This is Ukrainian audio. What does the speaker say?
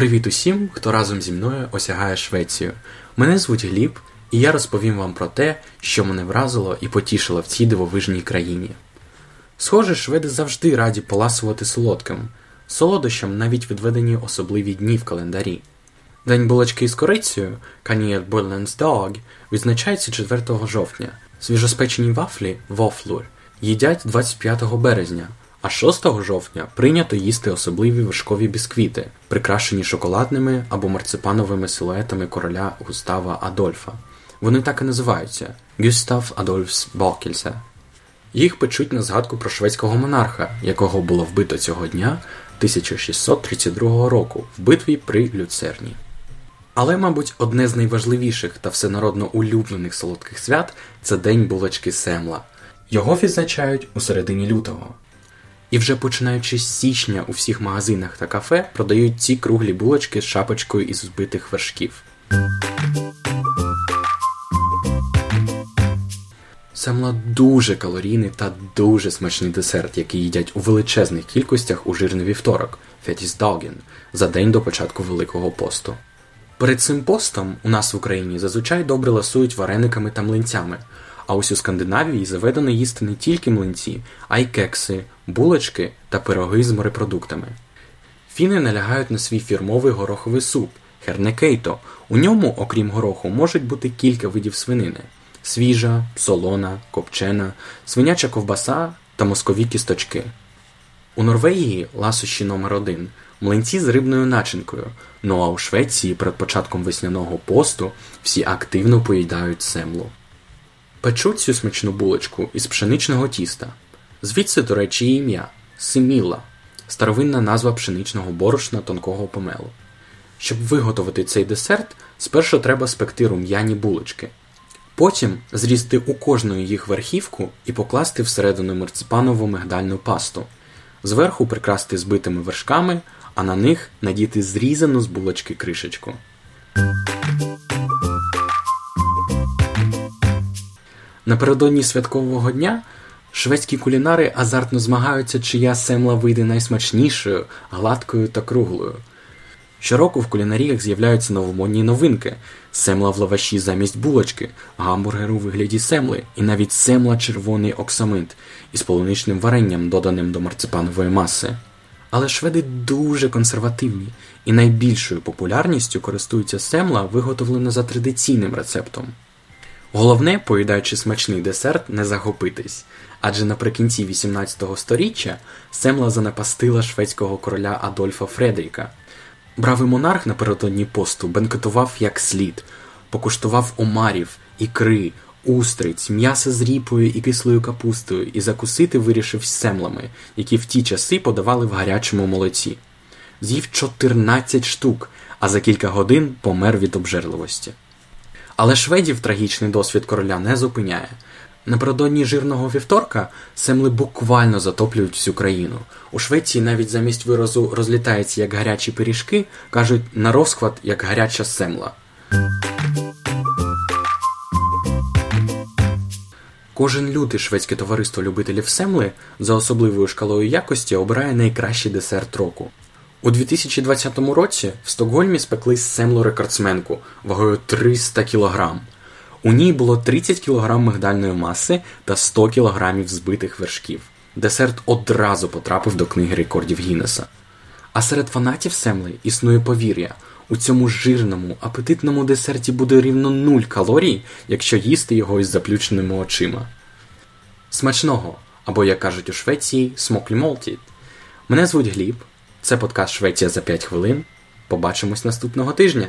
Привіт усім, хто разом зі мною осягає Швецію. Мене звуть Гліб, і я розповім вам про те, що мене вразило і потішило в цій дивовижній країні. Схоже, шведи завжди раді поласувати солодким, солодощам навіть відведені особливі дні в календарі. День булочки із корицею Dag відзначається 4 жовтня. Свіжоспечені вафлі вофлур їдять 25 березня, а 6 жовтня прийнято їсти особливі вершкові бісквіти, прикрашені шоколадними або марципановими силуетами короля Густава Адольфа. Вони так і називаються Гюстав Адольфс Бокельсе. Їх печуть на згадку про шведського монарха, якого було вбито цього дня 1632 року в битві при Люцерні. Але, мабуть, одне з найважливіших та всенародно улюблених солодких свят це День булочки Семла. Його відзначають у середині лютого. І вже починаючи з січня у всіх магазинах та кафе продають ці круглі булочки з шапочкою із збитих вершків. Семла дуже калорійний та дуже смачний десерт, який їдять у величезних кількостях у жирний вівторок Фетісдаген, за день до початку Великого посту. Перед цим постом у нас в Україні зазвичай добре ласують варениками та млинцями, а ось у Скандинавії заведено їсти не тільки млинці, а й кекси, булочки та пироги з морепродуктами. Фіни налягають на свій фірмовий гороховий суп хернекейто. У ньому, окрім гороху, можуть бути кілька видів свинини: свіжа, солона, копчена, свиняча ковбаса та москові кісточки. У Норвегії ласощі номер 1 млинці з рибною начинкою. Ну а у Швеції перед початком весняного посту всі активно поїдають семлу. Печуть цю смачну булочку із пшеничного тіста. Звідси, до речі, ім'я Семіла, старовинна назва пшеничного борошна тонкого помелу. Щоб виготовити цей десерт, спершу треба спекти рум'яні булочки. Потім зрізати у кожну їх верхівку і покласти всередину марципанову мигдальну пасту, зверху прикрасти збитими вершками, а на них надіти зрізану з булочки кришечку. Напередодні святкового дня шведські кулінари азартно змагаються, чия семла вийде найсмачнішою, гладкою та круглою. Щороку в кулінаріях з'являються новомодні новинки: семла в лаваші замість булочки, гамбургер у вигляді семли і навіть семла червоний оксамит із полуничним варенням, доданим до марципанової маси. Але шведи дуже консервативні і найбільшою популярністю користуються семла, виготовлена за традиційним рецептом. Головне, поїдаючи смачний десерт, не захопитись, адже наприкінці 18 століття семла занапастила шведського короля Адольфа Фредріка. Бравий монарх напередодні посту бенкетував як слід, покуштував омарів, ікри, устриць, м'яса з ріпою і кислою капустою і закусити вирішив семлами, які в ті часи подавали в гарячому молоці. З'їв 14 штук, а за кілька годин помер від обжерливості. Але шведів трагічний досвід короля не зупиняє. Напередодні жирного вівторка семли буквально затоплюють всю країну. У Швеції навіть замість виразу розлітається як гарячі пиріжки, кажуть на розхват як гаряча семла. Кожен лютий шведське товариство любителів семли за особливою шкалою якості обирає найкращий десерт року. У 2020 році в Стокгольмі спекли семлу рекордсменку вагою 300 кг. У ній було 30 кг мигдальної маси та 100 кг збитих вершків. Десерт одразу потрапив до книги рекордів Гіннеса. А серед фанатів семли існує повір'я. У цьому жирному, апетитному десерті буде рівно 0 калорій, якщо їсти його із заплющеними очима. Смачного! Або, як кажуть у Швеції, смоклі молтід. Мене звуть Гліб. Це подкаст Швеція за 5 хвилин. Побачимось наступного тижня.